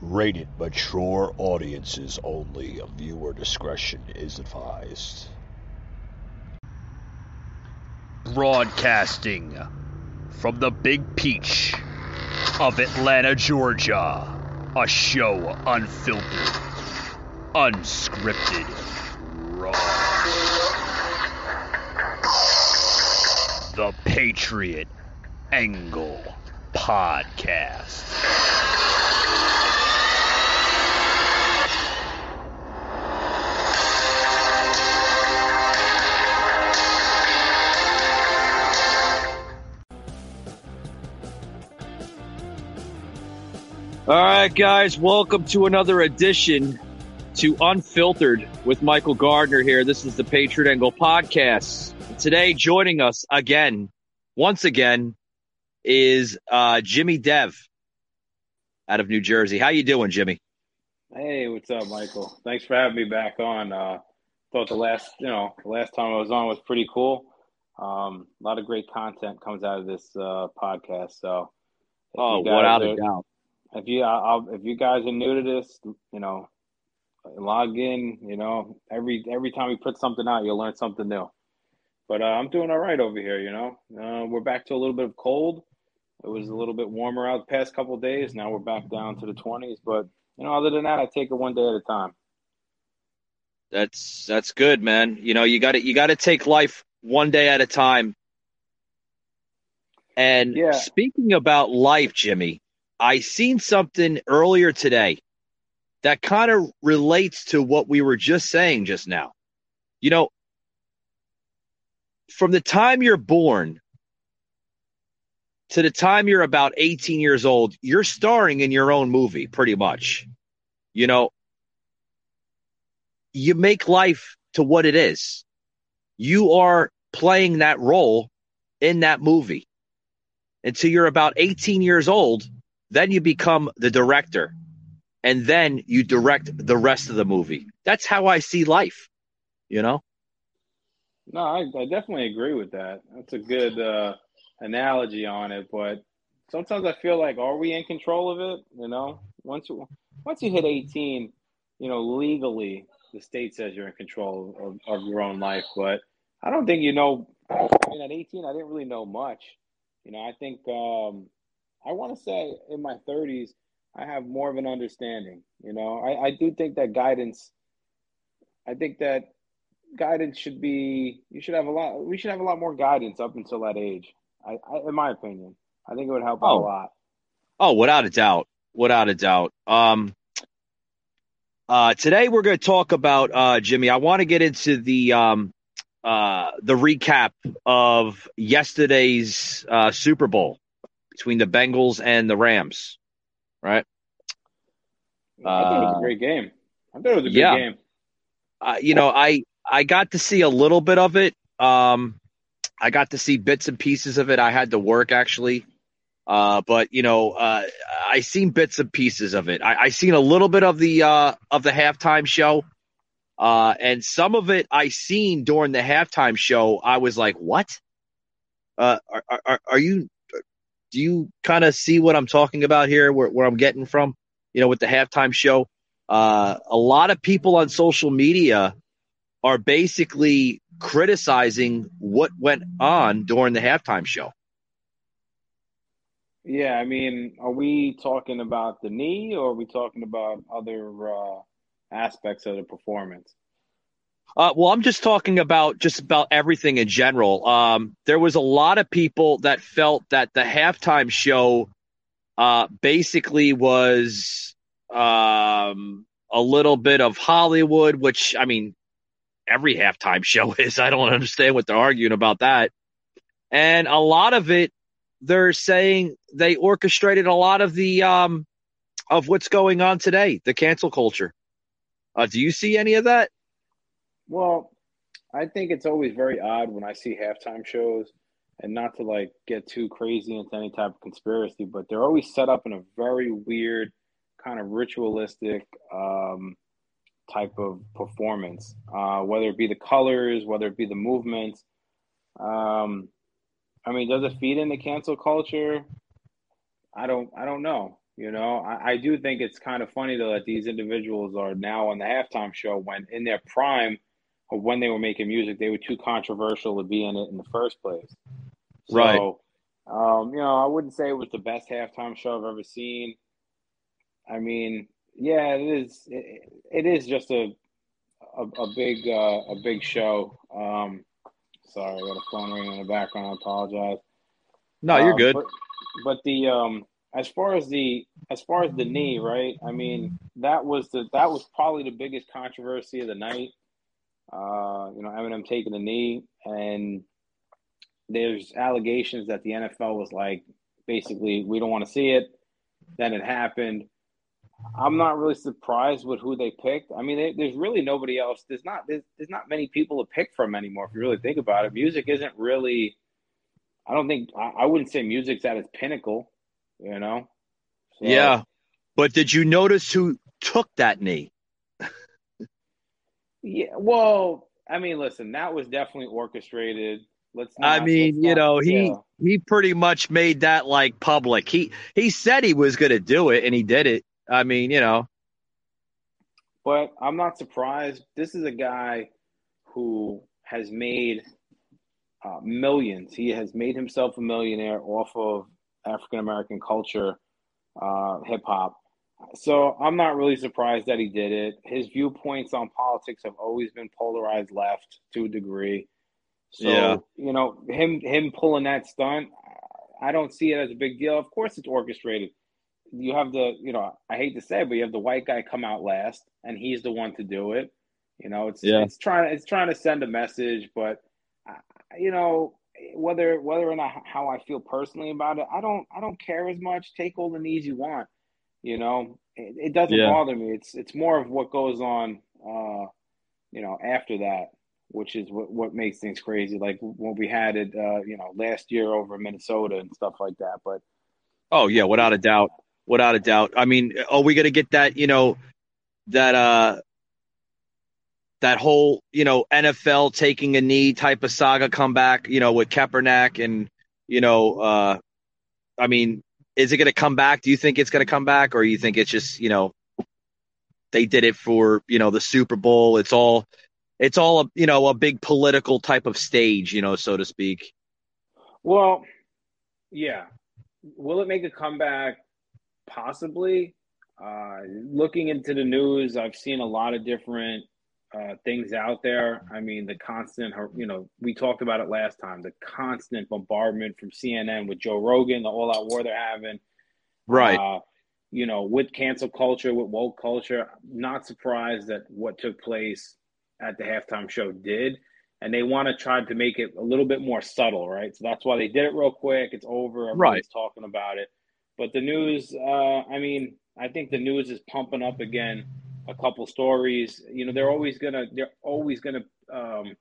Rated mature audiences only. Viewer discretion is advised. Broadcasting from the Big Peach of Atlanta, Georgia. A show unfiltered, unscripted, raw. The Patriot Angle Podcast. All right, guys, welcome to another edition to Unfiltered with Michael Gardner here. This is the Patriot Angle podcast. Today, joining us again, once again, is uh, Jimmy Dev out of New Jersey. How you doing, Jimmy? Hey, what's up, Michael? Thanks for having me back on. Uh, thought the last, you know, the last time I was on was pretty cool. Um, a lot of great content comes out of this uh, podcast. So, oh, without a doubt if you I'll, if you guys are new to this, you know, log in. You know, every every time we put something out, you'll learn something new. But uh, I'm doing all right over here. You know, uh, we're back to a little bit of cold. It was a little bit warmer out the past couple days. Now we're back down to the 20s. But you know, other than that, I take it one day at a time. That's that's good, man. You know, you got to you got to take life one day at a time. And yeah. speaking about life, Jimmy, I seen something earlier today that kind of relates to what we were just saying just now. You know, from the time you're born to the time you're about 18 years old, you're starring in your own movie pretty much. You know, you make life to what it is. You are playing that role in that movie until you're about 18 years old then you become the director, and then you direct the rest of the movie. That's how I see life, you know? No, I, I definitely agree with that. That's a good uh, analogy on it. But sometimes I feel like, are we in control of it? You know, once once you hit 18, you know, legally, the state says you're in control of, of your own life. But I don't think you know. I mean, at 18, I didn't really know much. You know, I think um, I want to say in my 30s, I have more of an understanding. You know, I, I do think that guidance, I think that guidance should be, you should have a lot, we should have a lot more guidance up until that age. I, I in my opinion, I think it would help oh. a lot. Oh, without a doubt. Without a doubt. Um, uh, today we're going to talk about uh, Jimmy. I want to get into the um, uh, the recap of yesterday's uh, Super Bowl between the Bengals and the Rams, right? I thought it was a uh, great game. I thought it was a good yeah. game. Uh, you know, I I got to see a little bit of it. Um, I got to see bits and pieces of it. I had to work actually, uh, but you know, uh, I seen bits and pieces of it. I, I seen a little bit of the uh, of the halftime show, uh, and some of it I seen during the halftime show. I was like, "What? Uh, are, are, are you do you kind of see what I'm talking about here, where, where I'm getting from? You know, with the halftime show, uh, a lot of people on social media are basically criticizing what went on during the halftime show. Yeah, I mean, are we talking about the knee or are we talking about other uh, aspects of the performance? Uh, well, I'm just talking about just about everything in general. Um, there was a lot of people that felt that the halftime show uh, basically was um, a little bit of Hollywood, which I mean, every halftime show is. I don't understand what they're arguing about that. And a lot of it, they're saying they orchestrated a lot of the um, of what's going on today, the cancel culture. Uh, do you see any of that? Well, I think it's always very odd when I see halftime shows, and not to like get too crazy into any type of conspiracy, but they're always set up in a very weird, kind of ritualistic um, type of performance. Uh, whether it be the colors, whether it be the movements. Um, I mean, does it feed into cancel culture? I don't. I don't know. You know, I, I do think it's kind of funny though that these individuals are now on the halftime show when in their prime when they were making music, they were too controversial to be in it in the first place. So, Right. Um, you know, I wouldn't say it was the best halftime show I've ever seen. I mean, yeah, it is. It, it is just a a, a big uh, a big show. Um, sorry, I got a phone ringing in the background. I apologize. No, you're Uh, good. But, but the um, as far as the as far as the knee, right? I mean, that was the that was probably the biggest controversy of the night. Uh, you know, Eminem taking the knee, and there's allegations that the NFL was like, basically, we don't want to see it. Then it happened. I'm not really surprised with who they picked. I mean, they, there's really nobody else. There's not there's, there's not many people to pick from anymore. If you really think about it, music isn't really. I don't think I, I wouldn't say music's at its pinnacle. You know. So, yeah. But did you notice who took that knee? Yeah. Well, I mean, listen, that was definitely orchestrated. Let's. Not, I mean, you not- know, he yeah. he pretty much made that like public. He he said he was going to do it and he did it. I mean, you know. But I'm not surprised. This is a guy who has made uh, millions. He has made himself a millionaire off of African American culture, uh, hip hop. So I'm not really surprised that he did it. His viewpoints on politics have always been polarized left to a degree. So Yeah. you know him him pulling that stunt, I don't see it as a big deal. Of course, it's orchestrated you have the you know I hate to say it, but you have the white guy come out last, and he's the one to do it. You know, it's Yeah. it's trying it's trying to send a message, but uh, you know whether whether or not how I feel personally about it, I don't I don't care as much. Take all the knees you want. You know, it, it doesn't Yeah. bother me. It's it's more of what goes on, uh, you know, after that, which is what what makes things crazy. Like when we had it, uh, you know, last year over Minnesota and stuff like that. But Oh yeah, without a doubt, without a doubt. I mean, are we going to get that? You know, that uh, that whole you know NFL taking a knee type of saga come back. You know, with Kaepernick and you know, uh, I mean, is it going to come back? Do you think it's going to come back, or you think it's just you know they did it for you know the Super Bowl? It's all it's all a you know a big political type of stage, you know, so to speak. Well, yeah. Will it make a comeback? Possibly. Uh, looking into the news, I've seen a lot of different uh, things out there. I mean, the constant, you know, we talked about it last time the constant bombardment from CNN with Joe Rogan, the all out war they're having. Right. Uh, you know, with cancel culture, with woke culture, not surprised that what took place at the halftime show did. And they want to try to make it a little bit more subtle, right? So that's why they did it real quick. It's over. Everybody's Right. talking about it. But the news, uh, I mean, I think the news is pumping up again. A couple stories, you know, they're always gonna, they're always gonna um,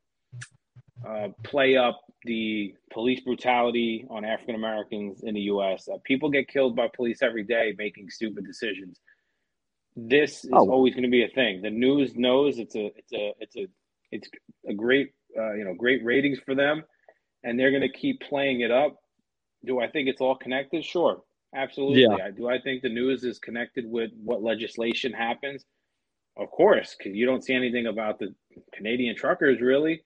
uh, play up the police brutality on African Americans in the U.S. Uh, people get killed by police every day making stupid decisions. This is Oh. always going to be a thing. The news knows it's a it's a it's a it's a great uh, you know great ratings for them, and they're going to keep playing it up. Do I think it's all connected? Sure, absolutely. Yeah. I, do I think the news is connected with what legislation happens? Of course, because you don't see anything about the Canadian truckers really.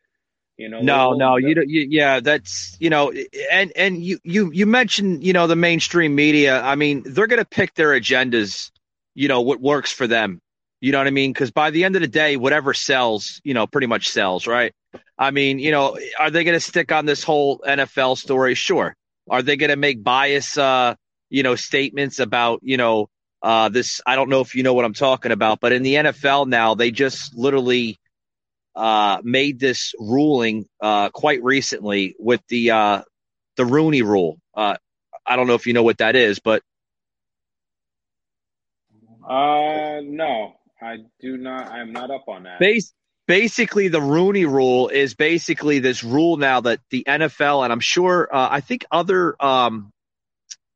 You know, No, no, they'll- you, don't- you yeah, that's you know, and and you you you mentioned you know the mainstream media. I mean, they're going to pick their agendas, you know, what works for them. You know what I mean? Because by the end of the day, whatever sells, you know, pretty much sells, right? I mean, you know, are they going to stick on this whole NFL story? Sure. Are they going to make bias, uh, you know, statements about, you know, uh, this? I don't know if you know what I'm talking about, but in the NFL now, they just literally uh, made this ruling uh, quite recently with the uh, the Rooney Rule. Uh, I don't know if you know what that is, but Uh, no, I do not. I'm not up on that. base, basically the Rooney Rule is basically this rule now that the NFL and I'm sure uh, I think other um,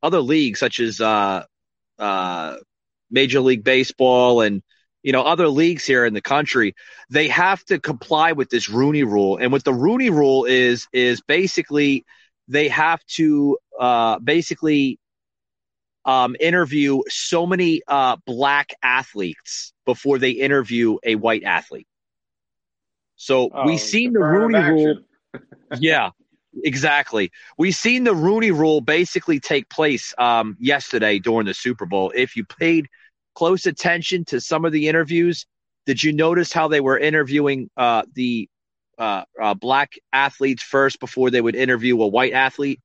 other leagues such as uh, uh, Major League Baseball and you know other leagues here in the country they have to comply with this Rooney Rule and what the Rooney Rule is is basically they have to uh, basically um, interview so many uh, black athletes before they interview a white athlete. So Oh, we've seen the Rooney Rule. Yeah, exactly. We've seen the Rooney Rule basically take place um, yesterday during the Super Bowl. If you paid close attention to some of the interviews, did you notice how they were interviewing uh, the uh, uh, black athletes first before they would interview a white athlete?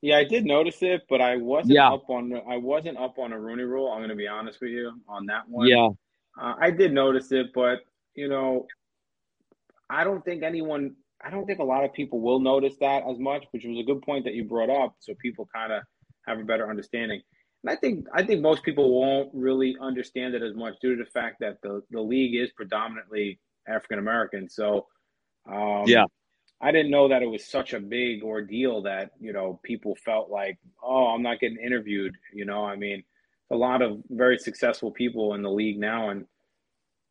Yeah, I did notice it, but I wasn't Yeah. up on I wasn't up on a Rooney Rule. I'm going to be honest with you on that one. Uh, I did notice it, but you know, I don't think anyone, I don't think a lot of people will notice that as much, which was a good point that you brought up, so people kind of have a better understanding. And I think I think most people won't really understand it as much due to the fact that the the league is predominantly African American. So, um, Yeah. I didn't know that it was such a big ordeal that you know people felt like, oh, I'm not getting interviewed. You know, I mean, a lot of very successful people in the league now, and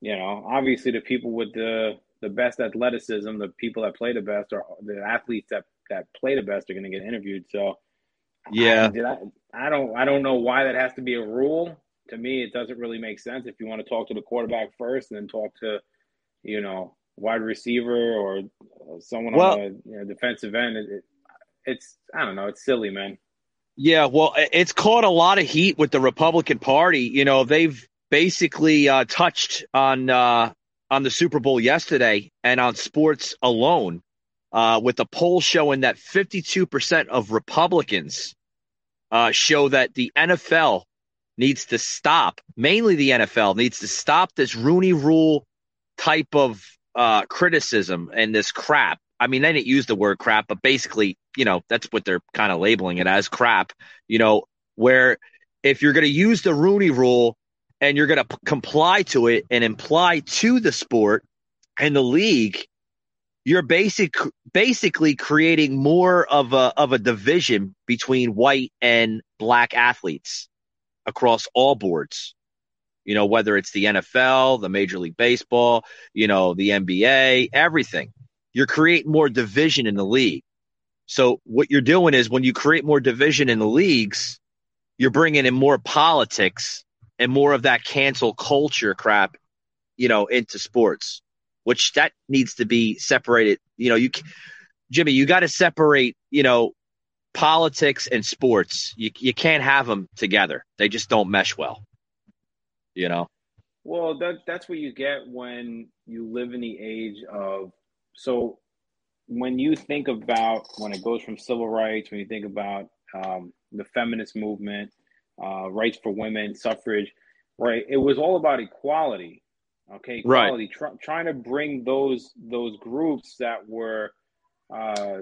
you know, obviously the people with the the best athleticism, the people that play the best, or the athletes that that play the best are going to get interviewed. So, Yeah. I, I, I don't I don't know why that has to be a rule. To me, it doesn't really make sense. If you want to talk to the quarterback first, and then talk to, you know, wide receiver or someone Well- on the you know, defensive end, it, it, it's I don't know. It's silly, man. Yeah, well, it's caught a lot of heat with the Republican Party. You know, they've basically uh, touched on uh, on the Super Bowl yesterday and on sports alone, uh, with a poll showing that 52% of Republicans uh, show that the NFL needs to stop, mainly the NFL needs to stop this Rooney Rule type of uh, criticism and this crap. I mean, they didn't use the word crap, but basically, you know, that's what they're kind of labeling it as crap, you know, where if you're going to use the Rooney rule and you're going to p- comply to it and imply to the sport and the league, you're basic, basically creating more of a, of a division between white and black athletes across all boards. You know, whether it's the NFL, the Major League Baseball, you know, the NBA, everything. You're creating more division in the league. So what you're doing is when you create more division in the leagues, you're bringing in more politics and more of that cancel culture crap, you know, into sports, which that needs to be separated. You know, you, Jimmy, you got to separate, you know, politics and sports. You, you can't have them together. They just don't mesh well, you know? Well, that that's what you get when you live in the age of so when you think about when it goes from civil rights, when you think about um, the feminist movement, uh, rights for women, suffrage, right? It was all about equality. Okay, Right. equality. Try, trying to bring those those groups that were uh,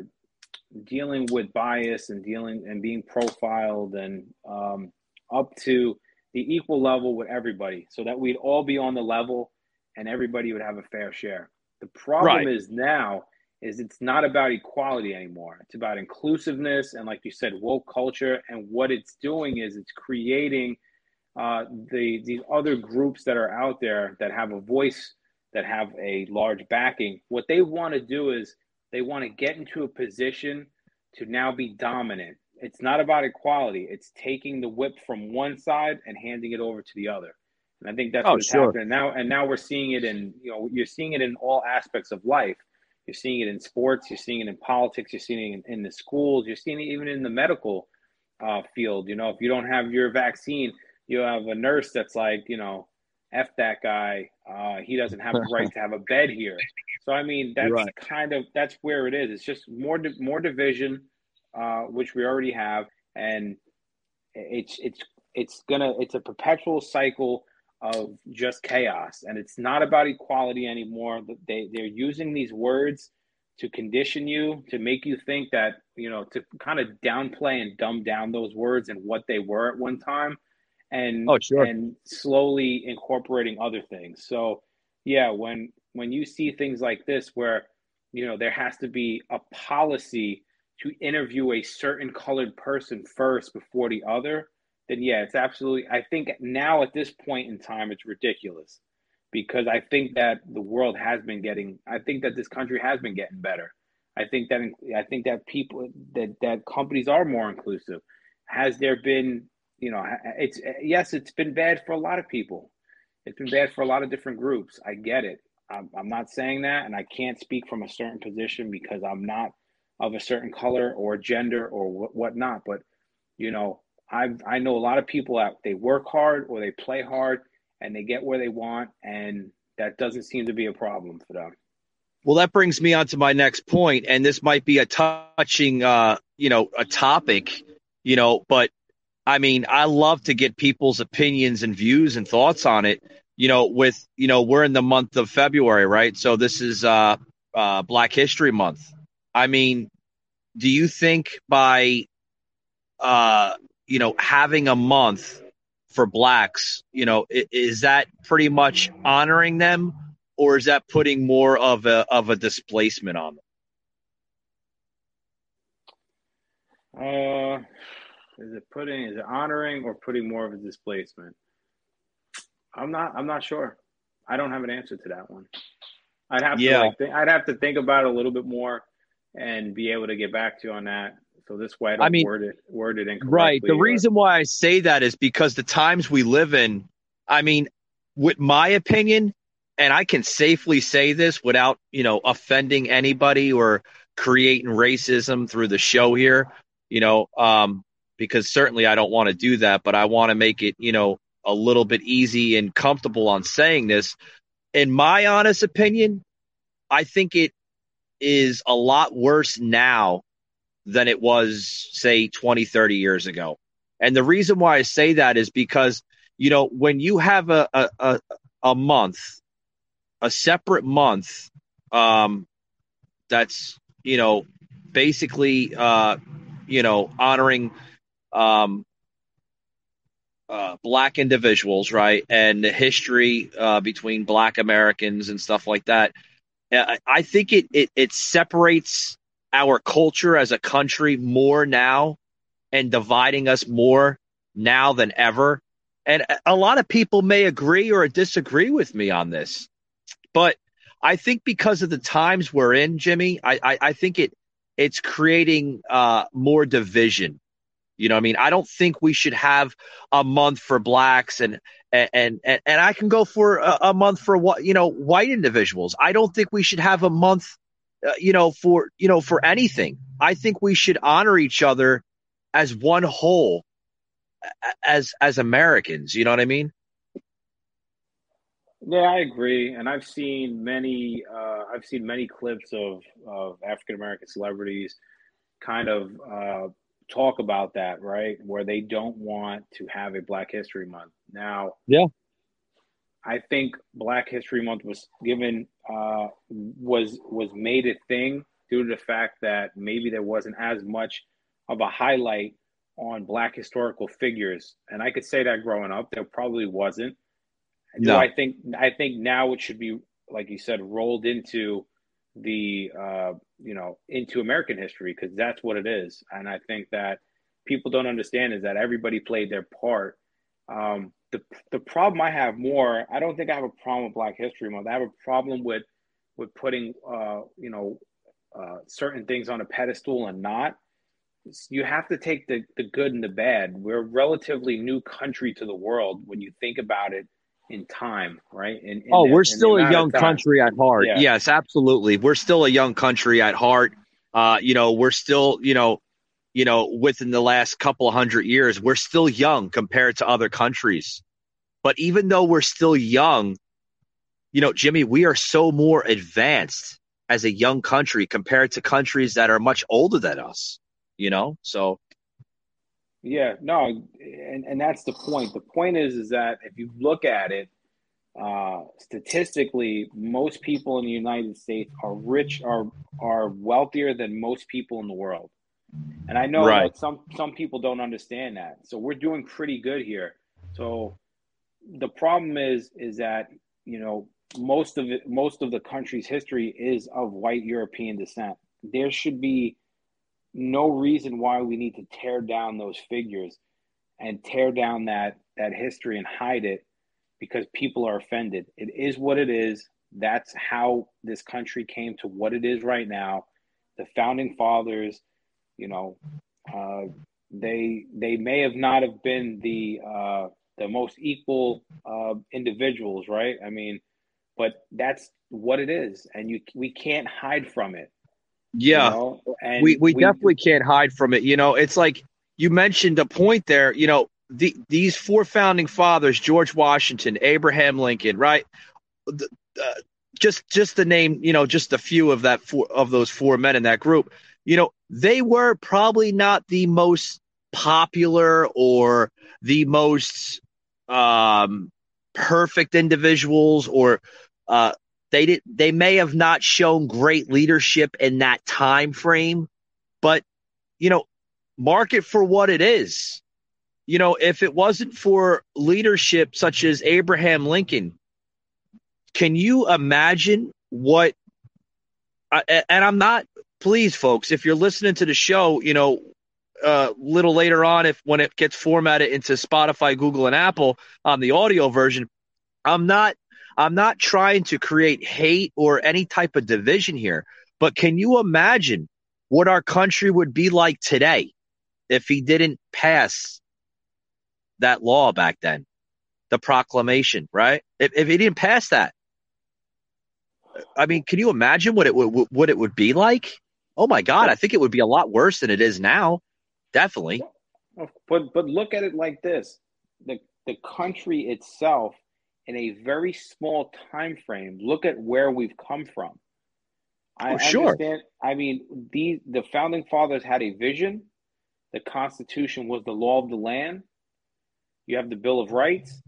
dealing with bias and dealing and being profiled and um, up to the equal level with everybody, so that we'd all be on the level and everybody would have a fair share. The problem Right. is now is it's not about equality anymore. It's about inclusiveness and, like you said, woke culture. And what it's doing is it's creating uh, the these other groups that are out there that have a voice, that have a large backing. What they want to do is they want to get into a position to now be dominant. It's not about equality. It's taking the whip from one side and handing it over to the other. And I think that's Oh, what's sure. happening now. And now we're seeing it in, you know, you're seeing it in all aspects of life. You're seeing it in sports. You're seeing it in politics. You're seeing it in, in the schools. You're seeing it even in the medical uh, field. You know, if you don't have your vaccine, you have a nurse that's like, you know, F that guy. Uh, he doesn't have the right to have a bed here. So, I mean, that's Right. kind of, that's where it is. It's just more, di- more division, uh, which we already have. And it's, it's, it's gonna, it's a perpetual cycle of just chaos. And it's not about equality anymore. They, they're using these words to condition you, to make you think that, you know, to kind of downplay and dumb down those words and what they were at one time and Oh, sure. and slowly incorporating other things. So yeah, when when you see things like this where you know there has to be a policy to interview a certain colored person first before the other, then yeah, it's absolutely I think now at this point in time it's ridiculous because I think that the world has been getting I think that this country has been getting better. I think that I think that people that that companies are more inclusive. has there been, you know, it's yes, it's been bad for a lot of people. It's been bad for a lot of different groups. I get it. I'm, I'm not saying that, and I can't speak from a certain position because I'm not of a certain color or gender or what whatnot. But you know, I I know a lot of people that they work hard or they play hard and they get where they want, and that doesn't seem to be a problem for them. Well, that brings me on to my next point, and this might be a touching, uh, you know, a topic, you know, but I mean, I love to get people's opinions and views and thoughts on it. You know, with you know, we're in the month of February, right? So this is uh, uh, Black History Month. I mean, do you think by uh, you know having a month for blacks, you know, is that pretty much honoring them? or is that putting more of a of a displacement on them? Uh, is it putting is it honoring or putting more of a displacement? I'm not I'm not sure. I don't have an answer to that one. I'd have yeah. to like th- I'd have to think about it a little bit more and be able to get back to you on that. So this way I don't I mean, word it incorrectly. Right. The or, reason why I say that is because the times we live in, I mean, with my opinion, and I can safely say this without, you know, offending anybody or creating racism through the show here, you know, um, because certainly I don't want to do that, but I want to make it, you know, a little bit easy and comfortable on saying this. In my honest opinion, I think it is a lot worse now than it was, say, 20, 30 years ago. And the reason why I say that is because, you know, when you have a, a, a, a month a separate month um, that's you know basically uh, you know honoring um, uh, black individuals, right, and the history uh, between black Americans and stuff like that. I think it, it it separates our culture as a country more now and dividing us more now than ever. And a lot of people may agree or disagree with me on this. But I think because of the times we're in, Jimmy, I, I, I think it it's creating uh, more division. You know, I mean, I don't think we should have a month for blacks and and and and I can go for a, a month for what you know white individuals. I don't think we should have a month, uh, you know, for you know for anything. I think we should honor each other as one whole, as as Americans. You know what I mean? Yeah, I agree, and I've seen many. Uh, I've seen many clips of of African American celebrities kind of uh, talk about that, right? Where they don't want to have a Black History Month. Now, yeah, I think Black History Month was given uh, was was made a thing due to the fact that maybe there wasn't as much of a highlight on Black historical figures, and I could say that growing up, there probably wasn't no. I think I think now it should be like you said rolled into the uh, you know into American history because that's what it is, and I think that people don't understand is that everybody played their part. Um, the the problem I have more, I don't think I have a problem with Black History Month. I have a problem with with putting uh, you know uh, certain things on a pedestal and not. You have to take the, the good and the bad. We're a relatively new country to the world when you think about it in time, right? In, in oh, the, we're still a young country at heart. Yeah. Yes, absolutely. We're still a young country at heart. Uh, you know, we're still, you know, you know, within the last couple of hundred years, we're still young compared to other countries. But even though we're still young, you know, Jimmy, we are so more advanced as a young country compared to countries that are much older than us, you know? So yeah, no, and, and that's the point. The point is is that if you look at it, uh, statistically, most people in the United States are rich, are are wealthier than most people in the world. And I know right. that some some people don't understand that. So we're doing pretty good here. So the problem is is that you know most of it, most of the country's history is of white European descent. There should be no reason why we need to tear down those figures and tear down that that history and hide it because people are offended. It is what it is. That's how this country came to what it is right now. The founding fathers, you know, uh, they they may have not have been the uh, the most equal uh, individuals, right? I mean, but that's what it is, and you we can't hide from it. Yeah, you know? and we, we definitely can't hide from it. You know, it's like you mentioned a point there. You know, the, these four founding fathers, George Washington, Abraham Lincoln, right? The, uh, just just the name, you know, just a few of that four of those four men in that group. You know, they were probably not the most popular or the most um, perfect individuals or uh, they did they may have not shown great leadership in that time frame but you know mark it for what it is. You know if it wasn't for leadership such as abraham lincoln can you imagine what and i'm not please folks if you're listening to the show you know a uh, little later on if when it gets formatted into spotify google and apple on the audio version i'm not I'm not trying to create hate or any type of division here, but can you imagine what our country would be like today if he didn't pass that law back then? The proclamation, right? If, if he didn't pass that, I mean, can you imagine what it would what it would be like? Oh my God, I think it would be a lot worse than it is now. Definitely. But but look at it like this: the the country itself in a very small time frame, look at where we've come from. I oh, sure. understand. I mean, the the founding fathers had a vision. The Constitution was the law of the land. You have the Bill of Rights.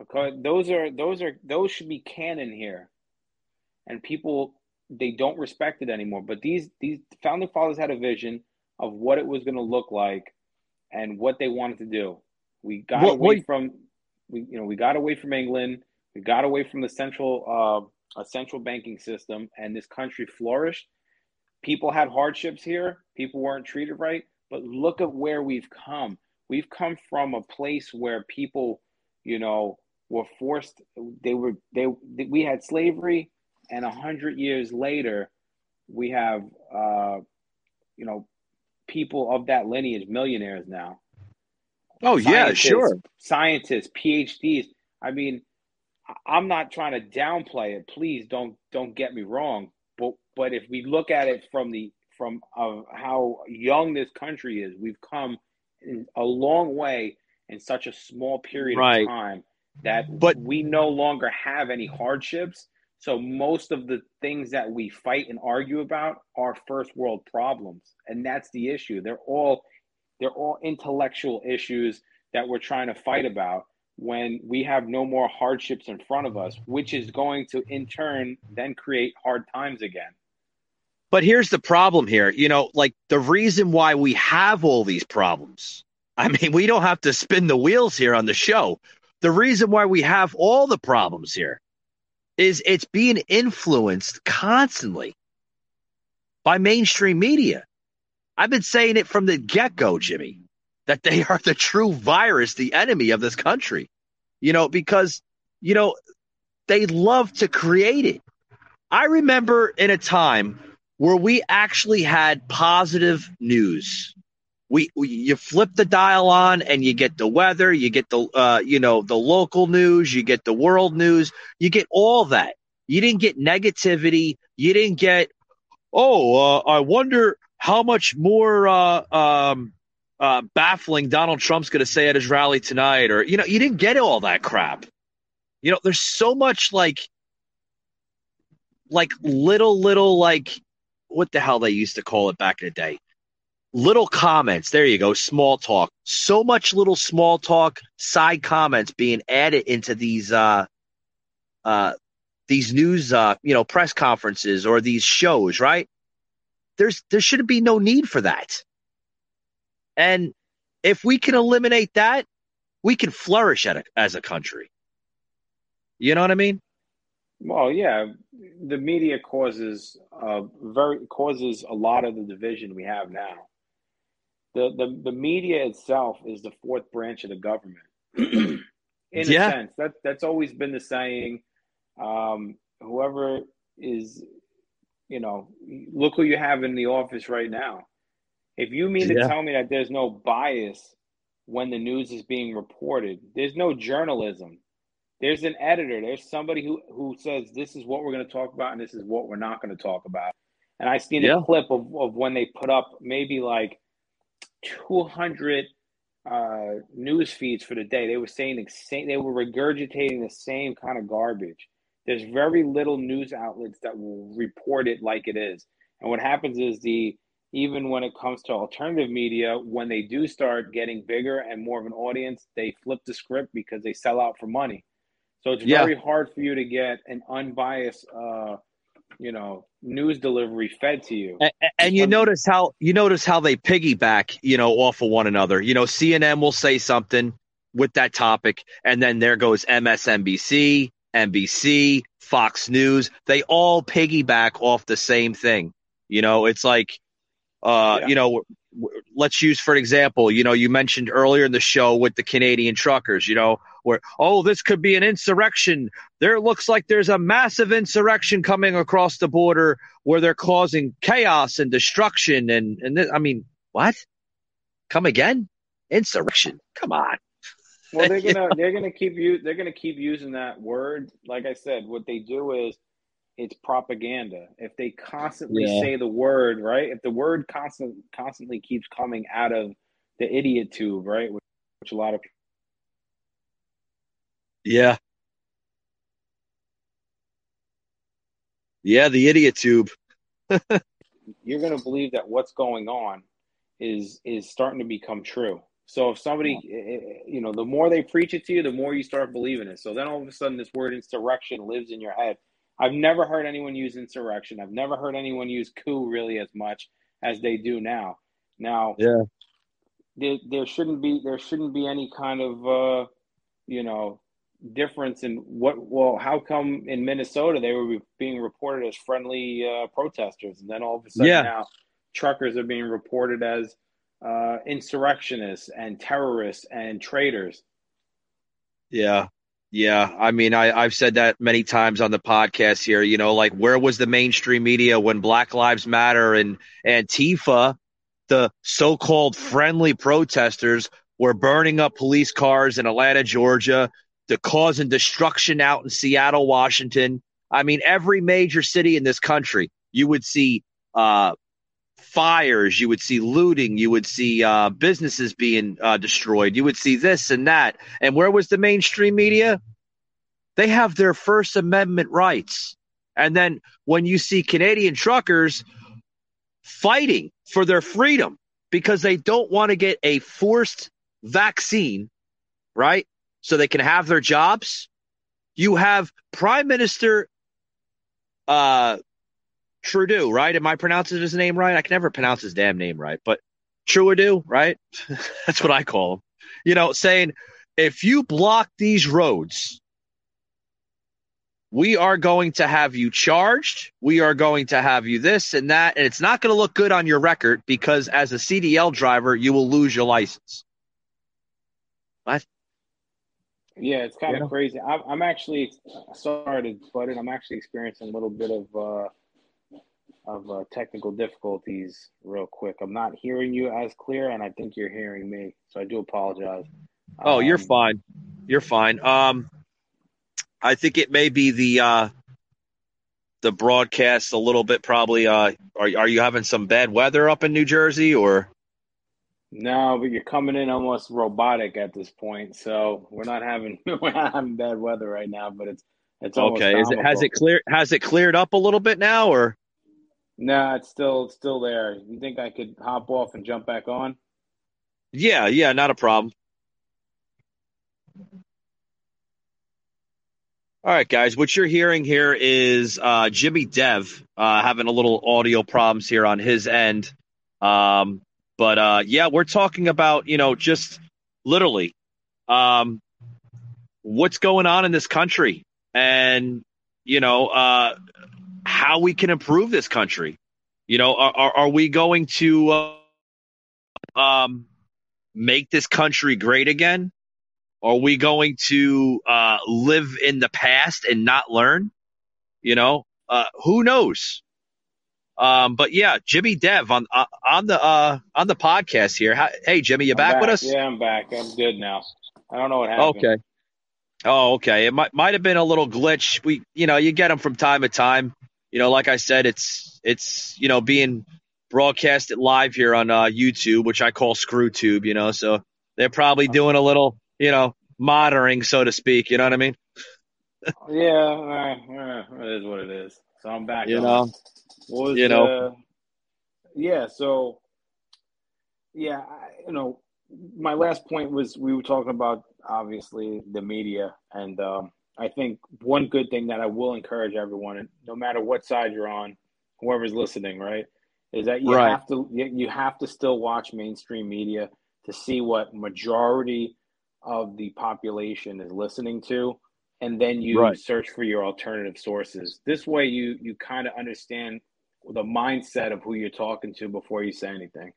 Okay, those are those are those should be canon here, and people they don't respect it anymore. But these these founding fathers had a vision of what it was going to look like, and what they wanted to do. We got what, away what, from we you know we got away from England, we got away from the central uh, a central banking system, and this country flourished. People had hardships here. People weren't treated right, but look at where we've come. We've come from a place where people, you know, were forced. They were they. We had slavery, and a hundred years later, we have, uh, you know, people of that lineage, millionaires now. Oh yeah, sure. Scientists, PhDs. I mean, I'm not trying to downplay it. Please don't don't get me wrong. But but if we look at it from the from uh, how young this country is, we've come a long way in such a small period right. of time that but we no longer have any hardships. So most of the things that we fight and argue about are first world problems, and that's the issue. They're all they're all intellectual issues that we're trying to fight about when we have no more hardships in front of us, which is going to in turn then create hard times again. But here's the problem here. You know, like the reason why we have all these problems. I mean, we don't have to spin the wheels here on the show. The reason why we have all the problems here is it's being influenced constantly by mainstream media. I've been saying it from the get go, Jimmy, that they are the true virus, the enemy of this country. You know, because, you know, they love to create it. I remember in a time where we actually had positive news. We, we, you flip the dial on and you get the weather, you get the uh, you know the local news, you get the world news, you get all that. You didn't get negativity. You didn't get oh, uh, I wonder how much more uh, um, uh, baffling Donald Trump's going to say at his rally tonight, or you know, you didn't get all that crap. You know, there's so much like, like little, little, like what the hell they used to call it back in the day. Little comments. There you go. Small talk. So much little small talk, side comments being added into these uh, uh, these news, uh, you know, press conferences or these shows, right? there's there shouldn't be no need for that. And if we can eliminate that, we can flourish a, as a country. You know what I mean? Well, yeah, the media causes uh, very causes a lot of the division we have now. The the the media itself is the fourth branch of the government. In yeah. a sense, that that's always been the saying. Um, whoever is you know, look who you have in the office right now. If you mean to tell me that there's no bias when the news is being reported, there's no journalism. There's an editor. There's somebody who who says this is what we're going to talk about and this is what we're not going to talk about. And I seen Yeah. a clip of, of when they put up maybe like 200 uh, news feeds for the day. They were saying the same. They were regurgitating the same kind of garbage. There's very little news outlets that will report it like it is. And what happens is the even when it comes to alternative media, when they do start getting bigger and more of an audience, they flip the script because they sell out for money. So it's Yeah. very hard for you to get an unbiased, uh, you know, news delivery fed to you. And, and you Um, notice how you notice how they piggyback, you know, off of one another. You know, CNN will say something with that topic, and then there goes MSNBC, NBC, Fox News. They all piggyback off the same thing. You know, it's like, uh, Yeah. you know, let's use for example, you know, you mentioned earlier in the show with the Canadian truckers. You know, where oh, this could be an insurrection. There looks like there's a massive insurrection coming across the border where they're causing chaos and destruction and and th- I mean, what? Come again? Insurrection? Come on. Well, they're gonna they're gonna keep you they're gonna keep using that word. Like I said, what they do is it's propaganda. If they constantly Yeah. say the word, right? If the word constant constantly keeps coming out of the idiot tube, right? Which, which a lot of Yeah. Yeah, the idiot tube. you're going to believe that what's going on is is starting to become true. So if somebody, eh, eh, you know, the more they preach it to you, the more you start believing it. So then all of a sudden, this word insurrection lives in your head. I've never heard anyone use insurrection. I've never heard anyone use coup really as much as they do now. Now, Yeah. there, there shouldn't be there shouldn't be any kind of uh, you know difference in what well how come in minnesota they were being reported as friendly uh, protesters and then all of a sudden Yeah. now truckers are being reported as uh, insurrectionists and terrorists and traitors Yeah. Yeah. I mean, I, I've said that many times on the podcast here, you know, like where was the mainstream media when Black Lives Matter and Antifa, the so called friendly protesters, were burning up police cars in Atlanta, Georgia, the causing destruction out in Seattle, Washington. I mean, every major city in this country, you would see uh, fires, you would see looting, you would see uh, businesses being uh, destroyed, you would see this and that. And where was the mainstream media? They have their First Amendment rights. And then when you see Canadian truckers fighting for their freedom because they don't want to get a forced vaccine, right? So they can have their jobs. You have Prime Minister uh, Trudeau, right? Am I pronouncing his name right? I can never pronounce his damn name right, but Trudeau, right? That's what I call him. You know, saying if you block these roads, we are going to have you charged. We are going to have you this and that. And it's not going to look good on your record because as a CDL driver, you will lose your license. What? Yeah it's kind Yeah. of crazy I'm, I'm actually sorry to butt in i'm actually experiencing a little bit of uh, of uh, technical difficulties real quick i'm not hearing you as clear and i think you're hearing me so i do apologize Oh, you're Um, fine. You're fine. Um, I think it may be the uh, the broadcast a little bit. Probably. Uh, are are you having some bad weather up in New Jersey or? No, but you're coming in almost robotic at this point. So we're not having we're not having bad weather right now, but it's it's Okay. Is it has it cleared has it cleared up a little bit now or? No, it's still it's still there. You think I could hop off and jump back on? Yeah. Yeah. Not a problem. All right, guys. What you're hearing here is uh, Jimmy Dev uh, having a little audio problems here on his end. Um, but uh, yeah, we're talking about you know just literally um, what's going on in this country and you know uh, how we can improve this country. You know, are, are, are we going to uh, um, make this country great again? Are we going to uh, live in the past and not learn? You know, uh, who knows? Um, but yeah, Jimmy Dev on uh, on the uh, on the podcast here. How, hey, Jimmy, you I'm back, with us? Yeah, I'm back. I'm good now. I don't know what happened. Okay. Oh, okay. It might might have been a little glitch. We, you know, you get them from time to time. You know, like I said, it's it's you know being broadcasted live here on uh, YouTube, which I call ScrewTube. You know, so they're probably doing a little, you know, monitoring, so to speak. You know what I mean? Yeah, uh, uh, it is what it is. So I'm back. You on. know, was, you know. uh, yeah. So, yeah, I, you know, my last point was we were talking about obviously the media, and um, I think one good thing that I will encourage everyone, no matter what side you're on, whoever's listening, right, is that you Right. have to you you have to still watch mainstream media to see what majority of the population is listening to and then you Right. search for your alternative sources this way you you kind of understand the mindset of who you're talking to before you say anything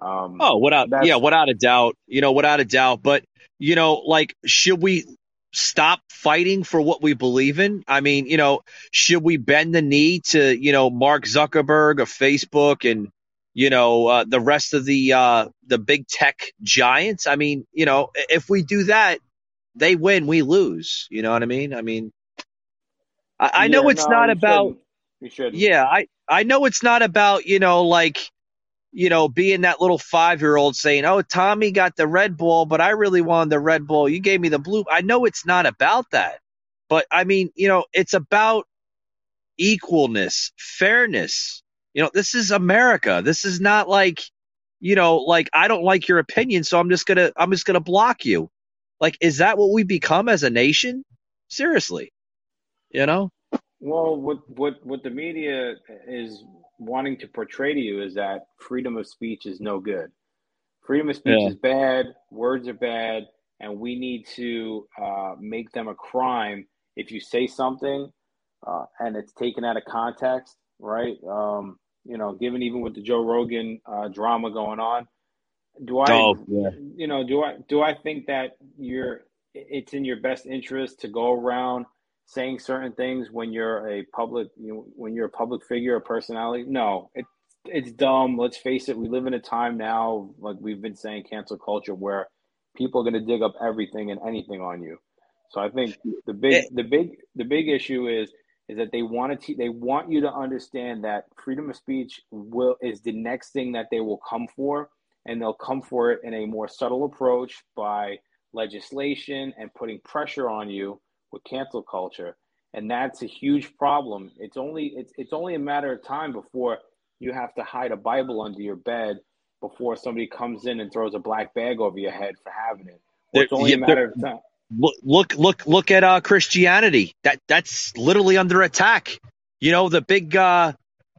um Oh, without yeah, without a doubt. You know, without a doubt. But you know, like, should we stop fighting for what we believe in? I mean, you know, should we bend the knee to you know Mark Zuckerberg of Facebook and you know uh, the rest of the uh, the big tech giants? I mean, you know, if we do that, they win, we lose. You know what I mean? I mean, I, I know it's no not about shouldn't you shouldn't yeah, I I know it's not about you know like you know being that little five year old saying, "Oh, Tommy got the Red Bull, but I really wanted the Red Bull. You gave me the blue." I know it's not about that, but I mean, you know, it's about equalness, fairness. You know, this is America. This is not like you know, like I don't like your opinion, so I'm just gonna I'm just gonna block you. Like, is that what we become as a nation? Seriously, you know? Well, what what what the media is wanting to portray to you is that freedom of speech is no good. Freedom of speech Yeah. is bad. Words are bad, and we need to uh, make them a crime if you say something uh, and it's taken out of context, right? Um, you know, given even with the Joe Rogan uh, drama going on, do I, Oh, yeah. you know, do I do I think that you're it's in your best interest to go around saying certain things when you're a public you know, when you're a public figure a personality? No, it it's dumb. Let's face it. We live in a time now, like we've been saying, cancel culture, where people are going to dig up everything and anything on you. So I think the big the big the big issue is is that they want to te- they want you to understand that freedom of speech will is the next thing that they will come for and they'll come for it in a more subtle approach by legislation and putting pressure on you with cancel culture and that's a huge problem it's only it's, it's only a matter of time before you have to hide a bible under your bed before somebody comes in and throws a black bag over your head for having it it's only a yeah, matter of time look look look look at uh Christianity. That that's literally under attack. You know the big uh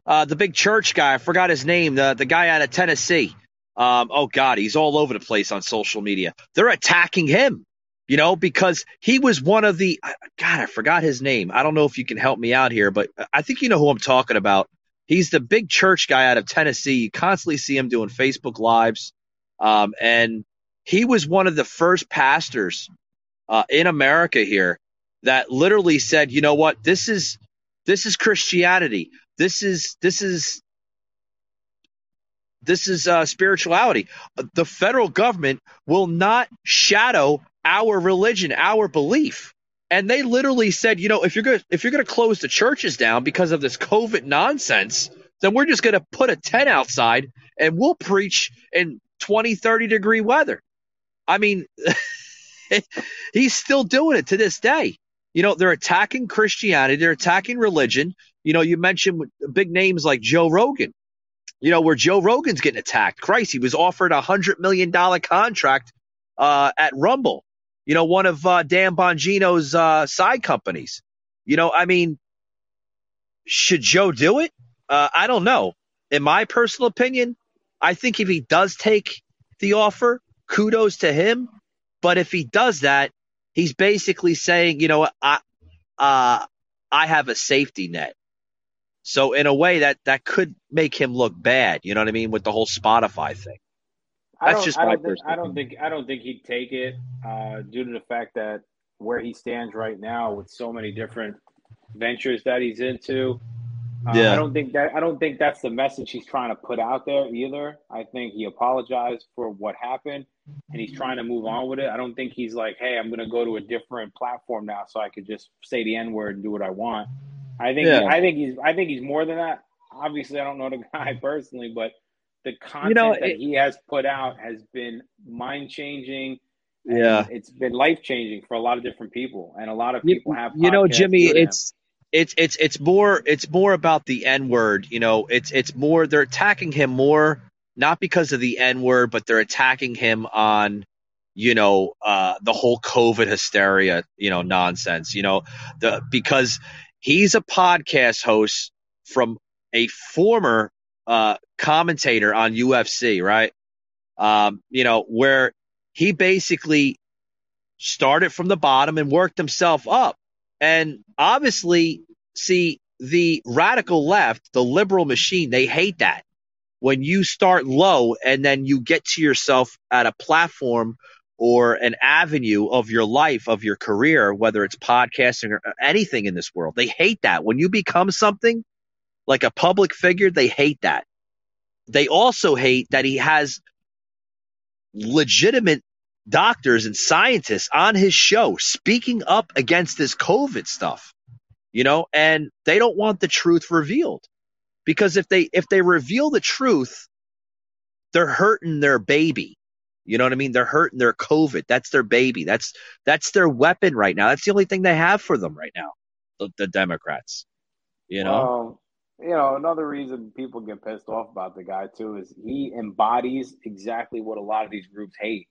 uh the big church guy. I forgot his name. The the guy out of Tennessee. Um oh god, he's all over the place on social media. They're attacking him. You know because he was one of the God. I forgot his name. I don't know if you can help me out here, but I think you know who I'm talking about. He's the big church guy out of Tennessee. You constantly see him doing Facebook lives. Um and he was one of the first pastors uh, in America here that literally said, you know what, this is this is Christianity. This is this is this is uh, spirituality. The federal government will not shadow our religion, our belief. And they literally said, you know, if you're going if you're going to close the churches down because of this COVID nonsense, then we're just going to put a tent outside and we'll preach in 20, 30 degree weather. I mean, he's still doing it to this day. You know, they're attacking Christianity, they're attacking religion. You know, you mentioned big names like Joe Rogan. You know, where Joe Rogan's getting attacked. Christ, he was offered a hundred million dollar contract uh, at Rumble. You know, one of uh, Dan Bongino's uh, side companies. You know, I mean, should Joe do it? Uh, I don't know. In my personal opinion, I think if he does take the offer, kudos to him. But if he does that, he's basically saying, you know, I uh, I have a safety net. So in a way that that could make him look bad. You know what I mean with the whole Spotify thing. That's just I my don't think, personal I don't think I don't think he'd take it uh, due to the fact that where he stands right now with so many different ventures that he's into. Uh, Yeah. I don't think that I don't think that's the message he's trying to put out there either. I think he apologized for what happened and he's trying to move on with it. I don't think he's like, "Hey, I'm going to go to a different platform now so I could just say the N-word and do what I want." I think Yeah. I think he's I think he's more than that. Obviously, I don't know the guy personally, but the content know, that it- he has put out has been mind-changing. Yeah. it's been life-changing for a lot of different people, and a lot of You, people have. you know, Jimmy, due to him. it's it's it's it's more it's more about the N word. You know, it's it's more they're attacking him more not because of the N word, but they're attacking him on you know uh, the whole COVID hysteria, you know, nonsense. You know, the because he's a podcast host from a former uh, commentator on UFC, right? Um, you know, where he basically started from the bottom and worked himself up. And obviously, see, the radical left, the liberal machine, they hate that. When you start low and then you get to yourself at a platform or an avenue of your life, of your career, whether it's podcasting or anything in this world, they hate that. When you become something like a public figure, they hate that. They also hate that he has legitimate doctors and scientists on his show speaking up against this COVID stuff, you know, and they don't want the truth revealed because if they if they reveal the truth, they're hurting their baby. You know what I mean? They're hurting their COVID. That's their baby. That's that's their weapon right now. That's the only thing they have for them right now. The, the Democrats. You know? Well, you know, another reason people get pissed off about the guy too is he embodies exactly what a lot of these groups hate.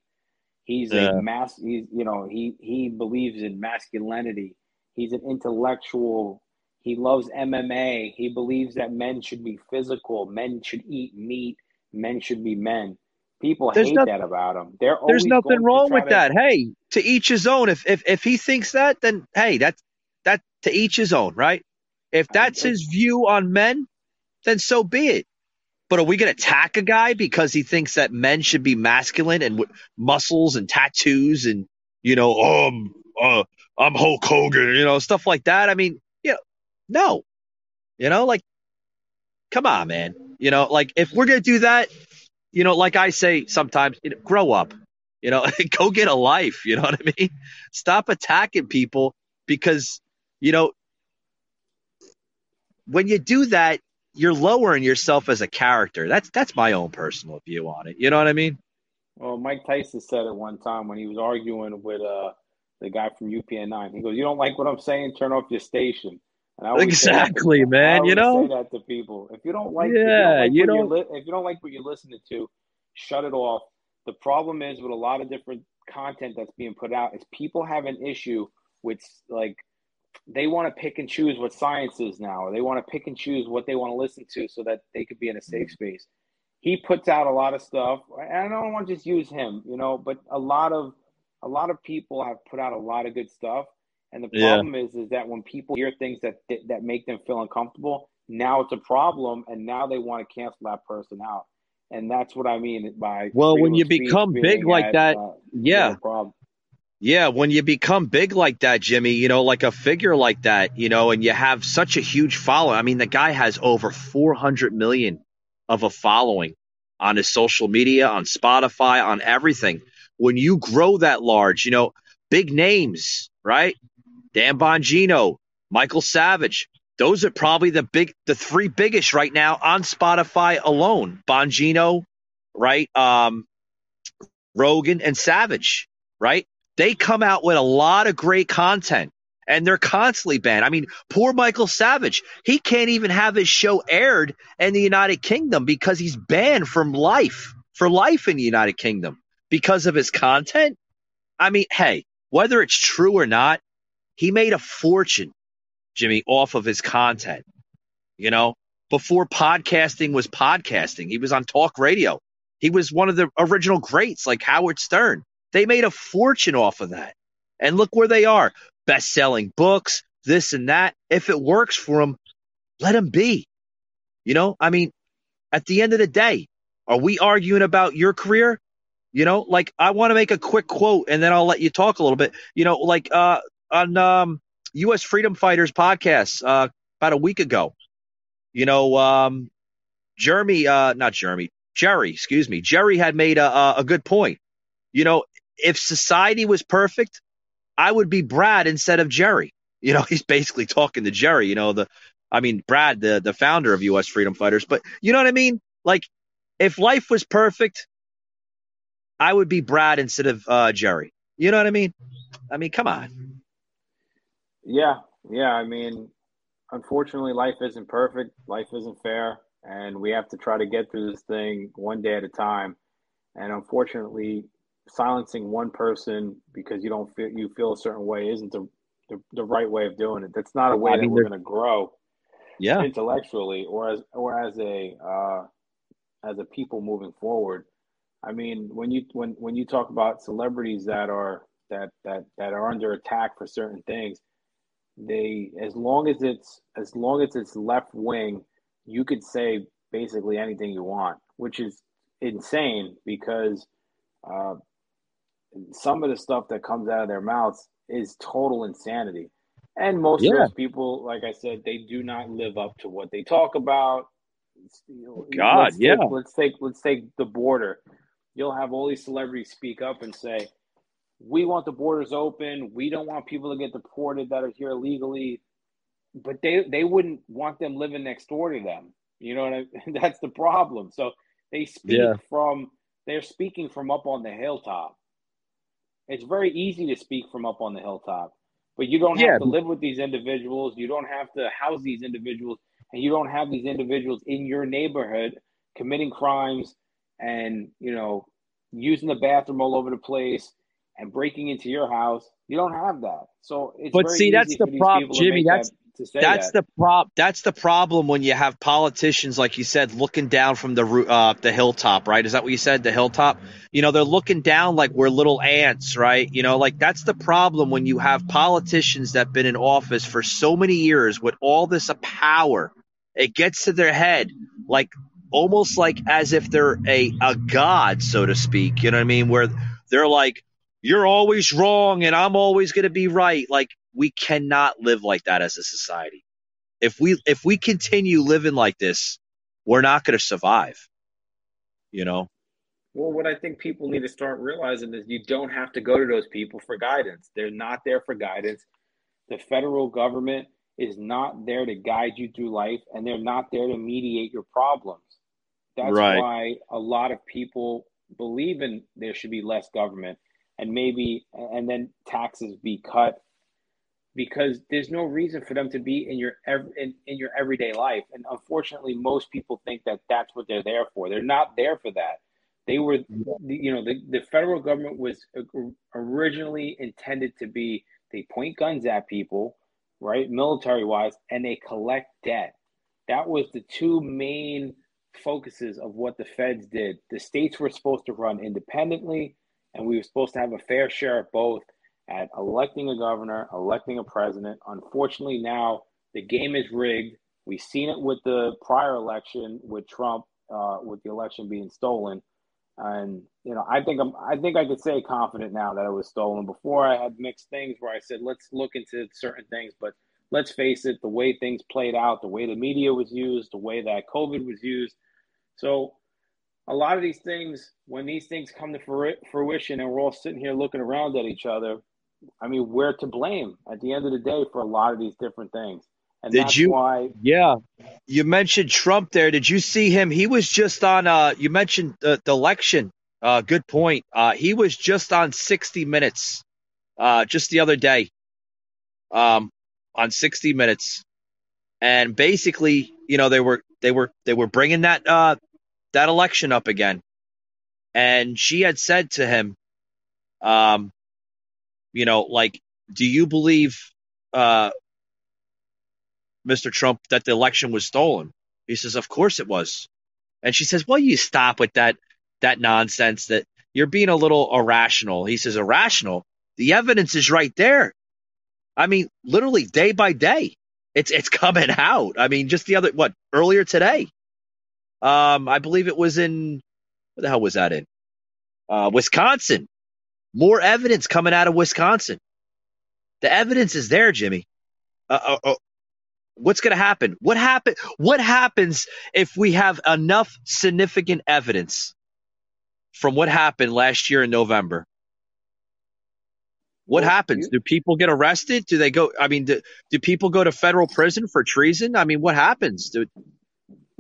He's Yeah. a mass. He's you know he he believes in masculinity. He's an intellectual. He loves MMA. He believes that men should be physical. Men should eat meat. Men should be men. People There's hate noth- that about him. They're There's nothing wrong with to- that. Hey, to each his own. If if if he thinks that, then hey, that's that to each his own, right? If that's his view on men, then so be it. But are we going to attack a guy because he thinks that men should be masculine and muscles and tattoos and you know, um, uh, I'm Hulk Hogan, you know, stuff like that? I mean, you know, no, you know, like, come on, man. You know, like if we're going to do that, you know, like I say sometimes, you know, grow up. You know, go get a life. You know what I mean? Stop attacking people because, you know, when you do that, you're lowering yourself as a character. That's that's my own personal view on it. You know what I mean? Well, Mike Tyson said it one time when he was arguing with uh, the guy from UPN nine. He goes, "You don't like what I'm saying? Turn off your station." And I always that to- Exactly, man, you know? say that to people. If you don't like, Yeah, you you don't, like what don't- if you don't like what you're listening to, shut it off. The problem is with a lot of different content that's being put out is people have an issue with like they want to pick and choose what science is now, or they want to pick and choose what they want to listen to so that they could be in a safe space. He puts out a lot of stuff, and I don't want to just use him, you know, but a lot of a lot of people have put out a lot of good stuff. And the Yeah. problem is, is that when people hear things that that make them feel uncomfortable, now it's a problem, and now they want to cancel that person out. And that's what I mean by Well, when you become big like at, that, uh, Yeah. Yeah, when you become big like that, Jimmy, you know, like a figure like that, you know, and you have such a huge following. I mean, the guy has over 400 million of a following on his social media, on Spotify, on everything. When you grow that large, you know, big names, right? Dan Bongino, Michael Savage. Those are probably the big the three biggest right now on Spotify alone. Bongino, right? Um Rogan and Savage, right? They come out with a lot of great content and they're constantly banned. I mean, poor Michael Savage, he can't even have his show aired in the United Kingdom because he's banned from life for life in the United Kingdom because of his content. I mean, hey, whether it's true or not, he made a fortune, Jimmy, off of his content. You know, before podcasting was podcasting, he was on talk radio. He was one of the original greats like Howard Stern. They made a fortune off of that. And look where they are best selling books, this and that. If it works for them, let them be. You know, I mean, at the end of the day, are we arguing about your career? You know, like I want to make a quick quote and then I'll let you talk a little bit. You know, like uh, on um, U.S. Freedom Fighters podcast uh, about a week ago, You know, um, Jeremy, uh, not Jeremy, Jerry, excuse me, Jerry had made a, a good point. You know, if society was perfect, I would be Brad instead of Jerry. You know, he's basically talking to Jerry. You know, the, I mean, Brad, the the founder of U.S. Freedom Fighters. But you know what I mean? Like, if life was perfect, I would be Brad instead of uh, Jerry. You know what I mean? I mean, come on. Yeah, yeah. I mean, unfortunately, life isn't perfect. Life isn't fair, and we have to try to get through this thing one day at a time. And unfortunately, silencing one person because you don't feel you feel a certain way isn't the the, the right way of doing it. That's not a way I mean, that we're going to grow. Yeah, intellectually, or as or as a uh, as a people moving forward. I mean, when you when when you talk about celebrities that are that that that are under attack for certain things, they as long as it's as long as it's left wing, you could say basically anything you want, which is insane because uh, some of the stuff that comes out of their mouths is total insanity. And most yeah. of those people, like I said, they do not live up to what they talk about. God, let's yeah. Take, let's take let's take the border. You'll have all these celebrities speak up and say, "We want the borders open. We don't want people to get deported that are here illegally." But they they wouldn't want them living next door to them. You know what I mean? That's the problem. So they speak yeah. from they're speaking from up on the hilltop. It's very easy to speak from up on the hilltop, but you don't have yeah. to live with these individuals. You don't have to house these individuals, and you don't have these individuals in your neighborhood committing crimes and you know using the bathroom all over the place and breaking into your house. You don't have that. So it's but see, that's the problem, Jimmy. That's that that's that. the prop. That's the problem when you have politicians, like you said, looking down from the uh, the hilltop. Right? Is that what you said? The hilltop. You know, they're looking down like we're little ants, right? You know, like that's the problem when you have politicians that have been in office for so many years with all this power. It gets to their head, like almost like as if they're a a god, so to speak. You know what I mean? Where they're like, "You're always wrong, and I'm always going to be right." Like we cannot live like that as a society. If we if we continue living like this, we're not going to survive. You know. Well, what I think people need to start realizing is you don't have to go to those people for guidance. They're not there for guidance. The federal government is not there to guide you through life, and they're not there to mediate your problems. That's right. why a lot of people believe in there should be less government and maybe and then taxes be cut because there's no reason for them to be in your in, in your everyday life. And unfortunately most people think that that's what they're there for. They're not there for that. They were you know the, the federal government was originally intended to be they point guns at people right military wise and they collect debt. That was the two main focuses of what the feds did. The states were supposed to run independently and we were supposed to have a fair share of both at electing a governor, electing a president. Unfortunately, now the game is rigged. We've seen it with the prior election with Trump, uh, with the election being stolen. And you know, I think I'm, I think I could say confident now that it was stolen. Before I had mixed things where I said, let's look into certain things, but let's face it, the way things played out, the way the media was used, the way that COVID was used. So a lot of these things, when these things come to fruition and we're all sitting here looking around at each other, I mean, we're to blame at the end of the day for a lot of these different things. And Did that's you, why. Yeah. You mentioned Trump there. Did you see him? He was just on, uh, you mentioned the, the election. Uh, good point. Uh, he was just on 60 Minutes uh, just the other day um, on 60 Minutes. And basically, you know, they were they were they were bringing that uh, that election up again, and she had said to him, um, you know, like, do you believe, uh, Mr. Trump, that the election was stolen? He says, of course it was. And she says, well, you stop with that, that nonsense that you're being a little irrational. He says, irrational? The evidence is right there. I mean, literally day by day, it's, it's coming out. I mean, just the other, what, earlier today? Um, I believe it was in, what the hell was that in? Uh, Wisconsin. More evidence coming out of Wisconsin. The evidence is there, Jimmy. Uh, uh, uh, what's going to happen? What happen? What happens if we have enough significant evidence from what happened last year in November? What Well, happens? Do people get arrested? Do they go? I mean, do, do people go to federal prison for treason? I mean, what happens? Do,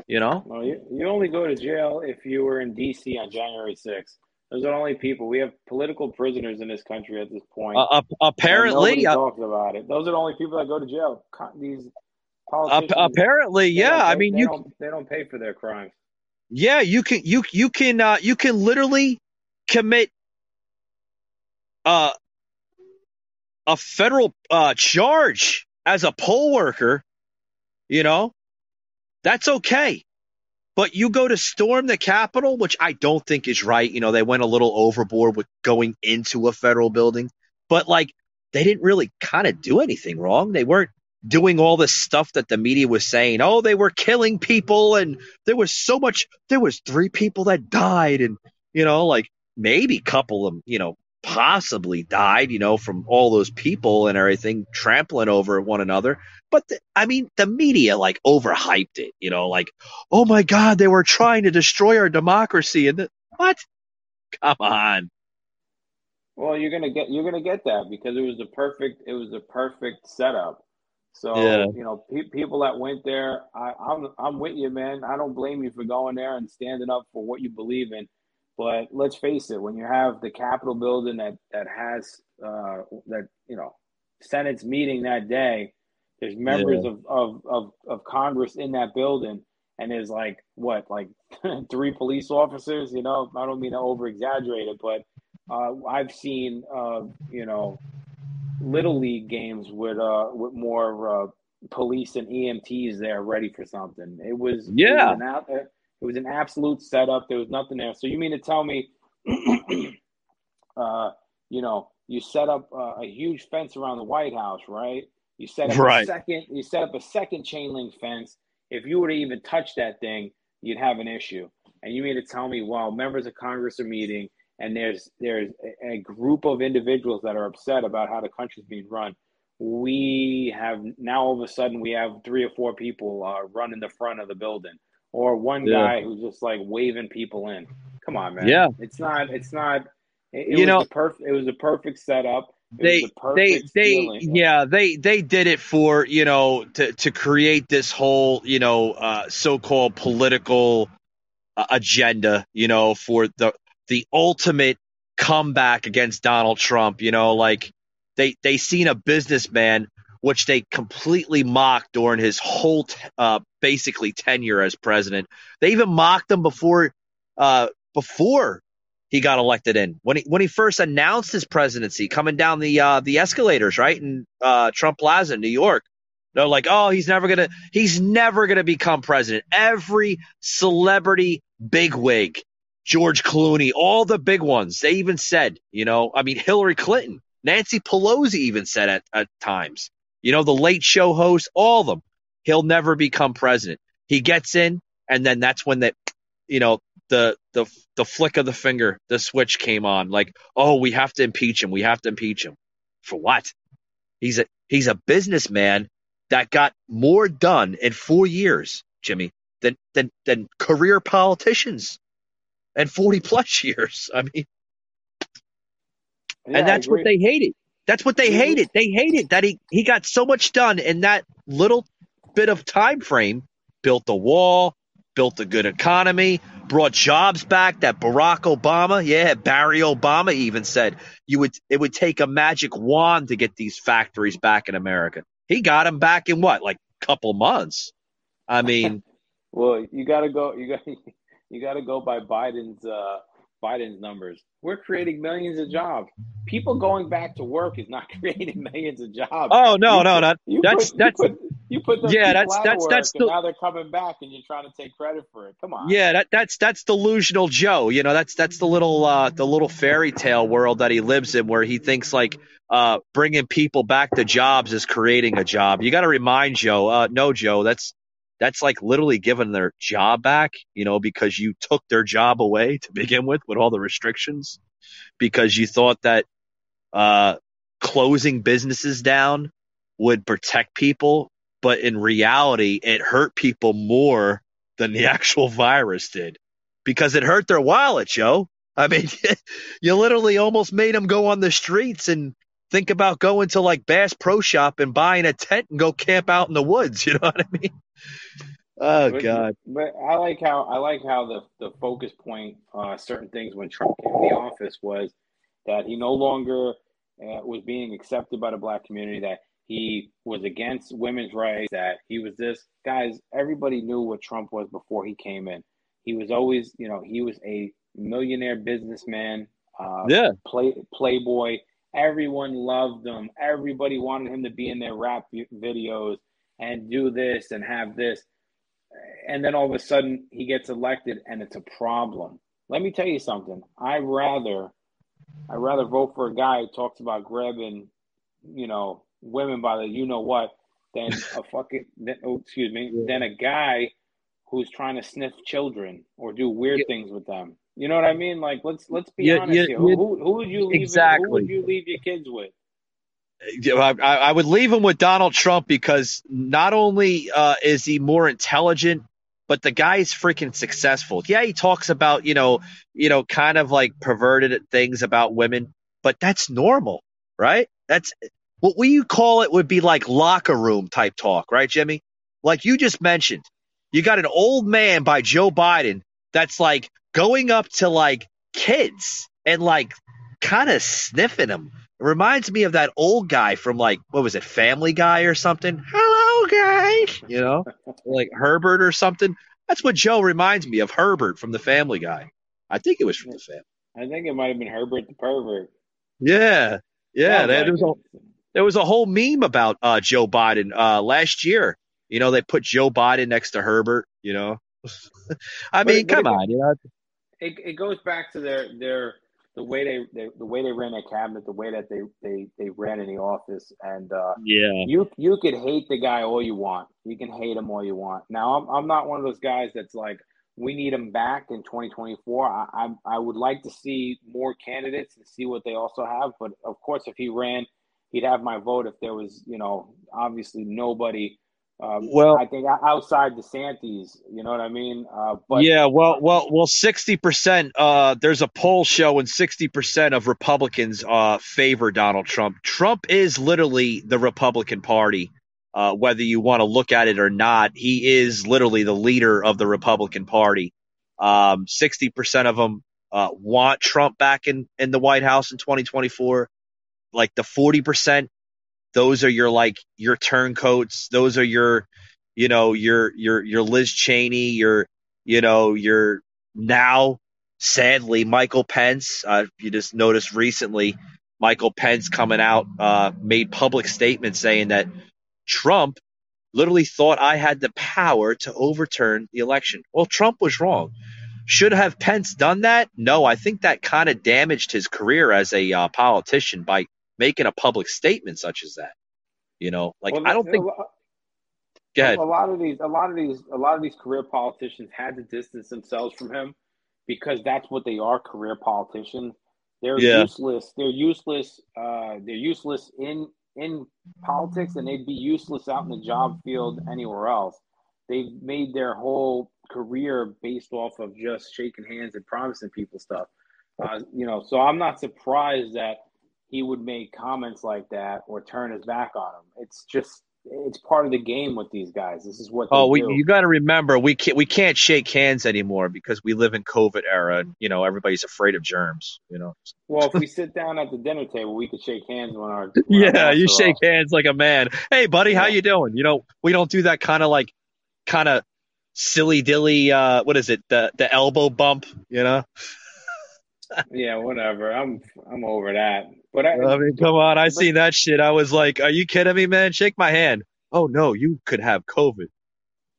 you know? Well, you, you only go to jail if you were in D.C. on January 6th. Those are the only people. We have political prisoners in this country at this point. Uh, apparently, nobody uh, talks about it. Those are the only people that go to jail. These politicians. apparently, yeah. don't I mean, they you don't they don't pay for their crimes. Yeah, you can you you can uh, you can literally commit uh, a federal uh, charge as a poll worker. You know, that's okay. But you go to storm the Capitol, which I don't think is right. You know, they went a little overboard with going into a federal building, but like they didn't really kind of do anything wrong. They weren't doing all this stuff that the media was saying. Oh, they were killing people and there was so much there was three people that died and you know like maybe couple of them you know possibly died you know from all those people and everything trampling over one another but the, i mean the media like overhyped it you know like oh my god they were trying to destroy our democracy and the, what come on Well, you're gonna get you're gonna get that because it was the perfect it was the perfect setup. So Yeah. you know, pe- people that went there, I, I'm I'm with you, man. I don't blame you for going there and standing up for what you believe in. But let's face it, when you have the Capitol building that that has uh, that you know Senate's meeting that day, there's members of, of of of Congress in that building, and there's like what like three police officers. You know, I don't mean to over exaggerate it, but uh, I've seen, uh, you know, little league games with uh, with more uh, police and EMTs there ready for something. It was Yeah. It was, an, out- it was an absolute setup. There was nothing there. So you mean to tell me, uh, you know, you set up uh, a huge fence around the White House, right? You set up Right. a second. You set up a second chain link fence. If you were to even touch that thing, you'd have an issue. And you mean to tell me, while members of Congress are meeting, and there's there's a, a group of individuals that are upset about how the country's being run. We have now all of a sudden we have three or four people uh, running the front of the building, or one Yeah. guy who's just like waving people in. Come on, man. Yeah. it's not. It's not. It, it You was know- perfect. It was a perfect setup. It they the they they yeah they they did it for you know to to create this whole you know uh so-called political uh, agenda you know for the the ultimate comeback against Donald Trump you know like they they seen a businessman which they completely mocked during his whole t- uh basically tenure as president. They even mocked him before uh before he got elected in. When he when he first announced his presidency coming down the uh the escalators right in uh Trump Plaza in New York. They're like oh he's never to he's never to become president. Every celebrity bigwig George Clooney all the big ones they even said you know I mean Hillary Clinton Nancy Pelosi even said at, at times you know the late show host all of them he'll never become president he gets in and then that's when that you know the the the flick of the finger, the switch came on. Like, oh, we have to impeach him. We have to impeach him. For what? He's a he's a businessman that got more done in four years, Jimmy, than than than career politicians and forty plus years. I mean, Yeah, and that's what they hated. That's what they Mhm. hated. They hated that he he got so much done in that little bit of time frame. Built the wall, built a good economy, brought jobs back. That Barack Obama, yeah, Barry Obama even said you would it would take a magic wand to get these factories back in America. He got them back in what, like a couple months. I mean, Well, you got to go. You got you got to go by Biden's uh, Biden's numbers. We're creating millions of jobs. People going back to work is not creating millions of jobs. oh no, You no, put- no. You That's- put, that's- you put, you put those Yeah, that's- that's- that's the- now they're coming back, and you're trying to take credit for it. Come on. Yeah, that, that's that's delusional Joe. You know, that's that's the little uh, the little fairy tale world that he lives in, where he thinks like uh, bringing people back to jobs is creating a job. You got to remind Joe, uh, no, Joe, that's that's like literally giving their job back. You know, because you took their job away to begin with, with all the restrictions, because you thought that uh, closing businesses down would protect people. but in reality, it hurt people more than the actual virus did because it hurt their wallet, Joe. I mean, you literally almost made them go on the streets and think about going to like Bass Pro Shop and buying a tent and go camp out in the woods. You know what I mean? Oh But, God. but I like how I like how the the focus point uh, certain things when Trump came to the office was that he no longer uh, was being accepted by the black community. That he was against women's rights. That he was this guys. Everybody knew what Trump was before he came in. He was always, you know, he was a millionaire businessman, uh, Yeah. play playboy. Everyone loved him. Everybody wanted him to be in their rap videos and do this and have this and then all of a sudden he gets elected and it's a problem. Let me tell you something. I rather I rather vote for a guy who talks about grabbing, you know, women by the you know what than a fucking oh, excuse me than a guy who's trying to sniff children or do weird things with them. You know what I mean? Like let's let's be Yeah, honest yeah, here. yeah. Who, who would you leave? Exactly. Who would you leave your kids with? I I would leave him with Donald Trump because not only uh, is he more intelligent, but the guy is freaking successful. Yeah, he talks about you know, you know, kind of like perverted things about women, but that's normal, right? That's what we call it would be like locker room type talk, right, Jimmy? Like you just mentioned, you got an old man by Joe Biden that's like going up to like kids and like kind of sniffing them. It reminds me of that old guy from like what was it, Family Guy or something. Hello, guy. You know, like Herbert or something. That's what Joe reminds me of Herbert from the Family Guy. I think it was from the family. I think it might have been Herbert the pervert. Yeah, yeah. Sounds There, was a there was a whole meme about uh, Joe Biden uh, last year. You know, they put Joe Biden next to Herbert. You know, I mean, but come it- on. You know, it, it goes back to their their the way they, they the way they ran their cabinet, the way that they they they ran in the office, and uh, yeah, you you could hate the guy all you want. You can hate him all you want. Now I'm I'm not one of those guys that's like we need him back in 2024. I I, I would like to see more candidates and see what they also have. But of course, if he ran, he'd have my vote. If there was, you know, obviously nobody. Um, Well- I think outside the DeSantis, you know what I mean. Uh, but yeah, well, well, well, sixty percent. Uh, there's a poll showing sixty percent of Republicans uh favor Donald Trump. Trump is literally the Republican Party, uh, whether you want to look at it or not. He is literally the leader of the Republican Party. Um, sixty percent of them uh, want Trump back in in the White House in 2024. Like the forty percent, those are your like your turncoats. Those are your you know, your your your Liz Cheney, your you know, your now sadly Michael Pence. Uh, you just noticed recently Michael Pence coming out uh, made public statements saying that Trump literally thought I had the power to overturn the election. Well, Trump was wrong. Should have Pence done that? No, I think that kind of damaged his career as a uh, politician by making a public statement such as that. You know, like Well, I don't think. lot- Go ahead. A lot of these, a lot of these, a lot of these career politicians had to distance themselves from him because that's what they are, career politicians. They're Yeah. useless. They're useless. Uh, they're useless in in politics, and they'd be useless out in the job field anywhere else. They've made their whole career based off of just shaking hands and promising people stuff. Uh, you know, so I'm not surprised that he would make comments like that or turn his back on him. It's just it's part of the game with these guys. This is what Oh, we, do. you got to remember we can't we can't shake hands anymore because we live in COVID era and you know everybody's afraid of germs. You know. well, if we sit down at the dinner table, we could shake hands when our when Yeah, masks you shake off. hands like a man. Hey, buddy, how you doing? You know, we don't do that kind of like kind of silly dilly. Uh, what is it? The the elbow bump. You know. Yeah, whatever. I'm I'm over that. But I, I mean, come on. I seen that shit. I was like, are you kidding me, man? Shake my hand. Oh no, you could have COVID.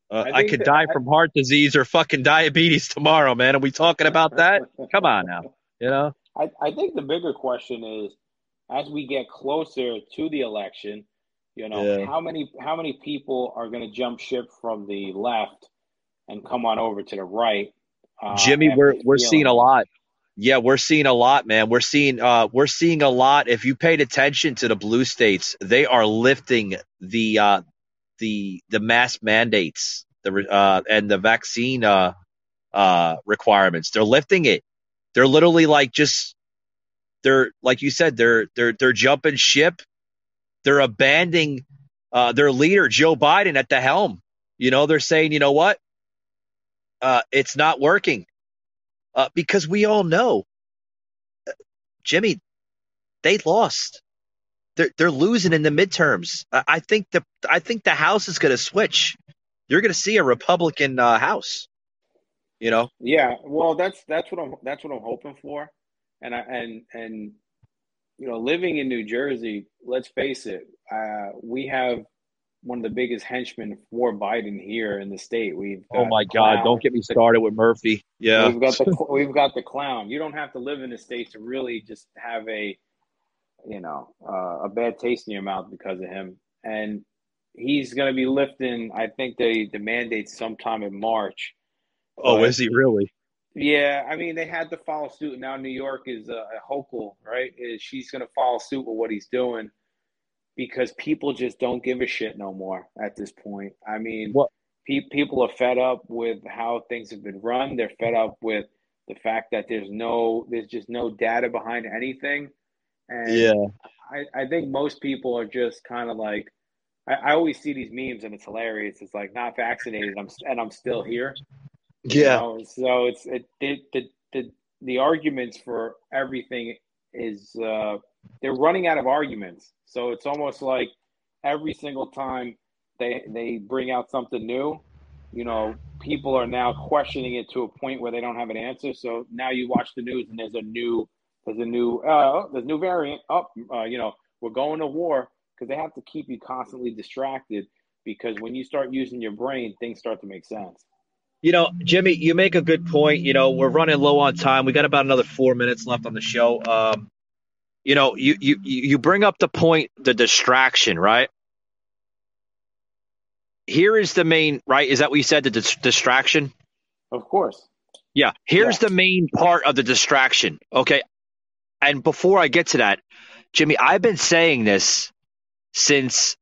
Uh, I I, could that- die I- from heart disease or fucking diabetes tomorrow, man. Are we talking about that? Come on now. You know. I, I think the bigger question is as we get closer to the election, you know, Yeah. how many how many people are going to jump ship from the left and come on over to the right? Uh, Jimmy, we're we're feeling- seeing a lot. Yeah, we're seeing a lot, man. We're seeing uh we're seeing a lot. If you paid attention to the blue states, they are lifting the uh the the mask mandates, the uh, and the vaccine uh, uh, requirements. They're lifting it. They're literally like just they're like you said they're they're they're jumping ship. They're abandoning uh, their leader Joe Biden at the helm. You know they're saying you know what uh, it's not working uh, because we all know, uh, Jimmy, they lost. They're they're losing in the midterms. I think the I think the House is going to switch. You're going to see a Republican uh, House. You know. Yeah. Well, that's that's what I'm that's what I'm hoping for, and I and and you know, living in New Jersey, let's face it, uh, we have one of the biggest henchmen for Biden here in the state. We've oh my God, don't get me started with Murphy. Yeah, we've got the we've got the clown. You don't have to live in the state to really just have a you know uh, a bad taste in your mouth because of him. And he's going to be lifting. I think the the mandates sometime in March. Oh, but, is he really? Yeah, I mean they had to follow suit. Now New York is uh, Hochul, right? Is she's going to follow suit with what he's doing because people just don't give a shit no more at this point. I mean, what? Pe- people are fed up with how things have been run. They're fed up with the fact that there's no, there's just no data behind anything. And yeah, I, I think most people are just kind of like, I, I always see these memes and it's hilarious. It's like not vaccinated, I'm and I'm still here. Yeah. You know? So it's it, it the the the arguments for everything is uh, they're running out of arguments. So it's almost like every single time they they bring out something new, you know, people are now questioning it to a point where they don't have an answer. So now you watch the news and there's a new there's a new uh there's new variant up uh, you know, we're going to war because they have to keep you constantly distracted because when you start using your brain, things start to make sense. You know, Jimmy, you make a good point. You know, we're running low on time. We got about another four minutes left on the show. Um, you know, you you you bring up the point, the distraction, right? Here is the main right. Is that what you said? The dis- distraction. Of course. Yeah. Here's yeah. the main part of the distraction. Okay. And before I get to that, Jimmy, I've been saying this since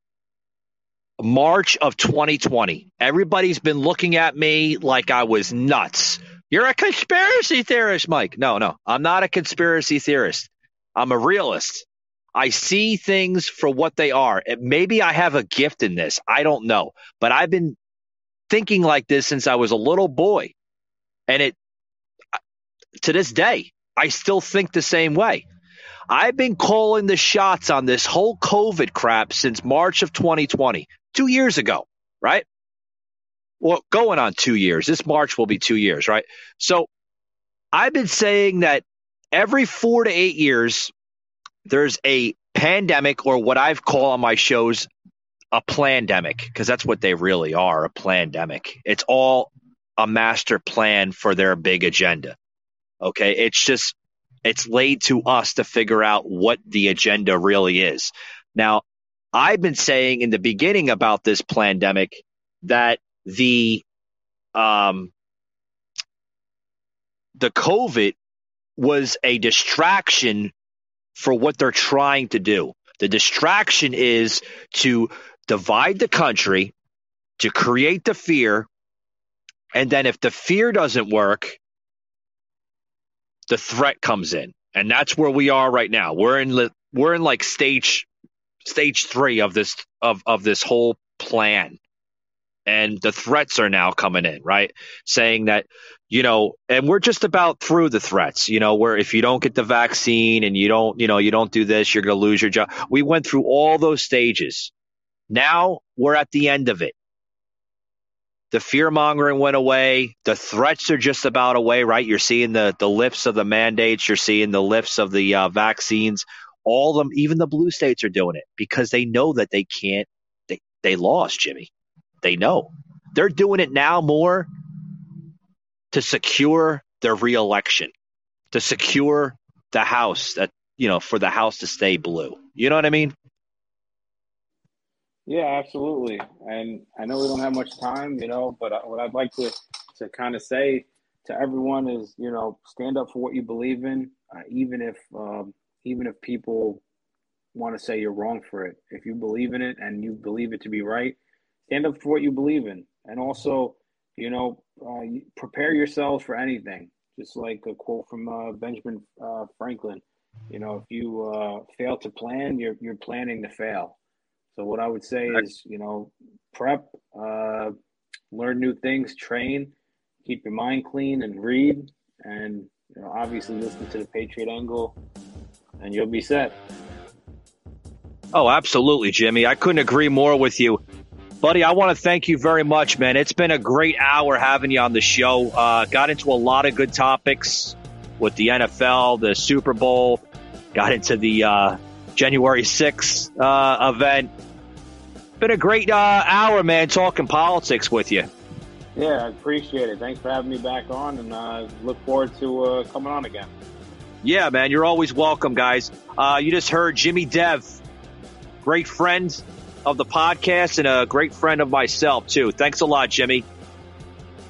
March of 2020. Everybody's been looking at me like I was nuts. You're a conspiracy theorist, Mike. No, no, I'm not a conspiracy theorist. I'm a realist. I see things for what they are. Maybe I have a gift in this. I don't know. But I've been thinking like this since I was a little boy. And it, to this day, I still think the same way. I've been calling the shots on this whole COVID crap since March of 2020, two years ago, right? Well, going on two years. This March will be two years, right? So I've been saying that every four to eight years, there's a pandemic or what I've called on my shows a pandemic because that's what they really are a pandemic. It's all a master plan for their big agenda. Okay. It's just, it's laid to us to figure out what the agenda really is. Now, I've been saying in the beginning about this pandemic that the, um, the COVID was a distraction for what they're trying to do. The distraction is to divide the country, to create the fear, and then if the fear doesn't work, the threat comes in. And that's where we are right now. We're in we're in like stage stage 3 of this of of this whole plan and the threats are now coming in, right? Saying that, you know, and we're just about through the threats, you know, where if you don't get the vaccine and you don't, you know, you don't do this, you're going to lose your job. We went through all those stages. Now we're at the end of it. The fear mongering went away. The threats are just about away, right? You're seeing the, the lifts of the mandates. You're seeing the lifts of the uh, vaccines. All of them, even the blue states are doing it because they know that they can't, they, they lost, Jimmy. They know. They're doing it now more to secure their reelection, to secure the House that, you know, for the House to stay blue. You know what I mean? Yeah, absolutely. And I know we don't have much time, you know, but what I'd like to, to kind of say to everyone is, you know, stand up for what you believe in, uh, even if um, even if people want to say you're wrong for it. If you believe in it and you believe it to be right, stand up for what you believe in, and also, you know, uh, prepare yourselves for anything. Just like a quote from uh, Benjamin uh, Franklin, you know, if you uh, fail to plan, you're you're planning to fail. So what I would say is, you know, prep, uh, learn new things, train, keep your mind clean, and read, and you know, obviously listen to the Patriot Angle, and you'll be set. Oh, absolutely, Jimmy. I couldn't agree more with you. Buddy, I want to thank you very much, man. It's been a great hour having you on the show. Uh, got into a lot of good topics with the NFL, the Super Bowl, got into the uh, January 6th uh, event. Been a great uh, hour, man, talking politics with you. Yeah, I appreciate it. Thanks for having me back on, and uh, look forward to uh, coming on again. Yeah, man, you're always welcome, guys. Uh, you just heard Jimmy Dev, great friend of the podcast and a great friend of myself, too. Thanks a lot, Jimmy.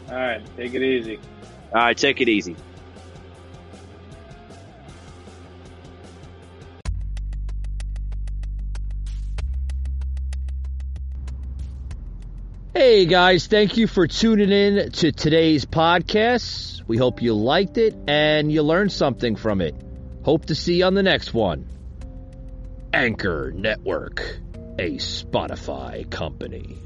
All right, take it easy. All right, take it easy. Hey guys, thank you for tuning in to today's podcast. We hope you liked it and you learned something from it. Hope to see you on the next one. Anchor Network, a Spotify company.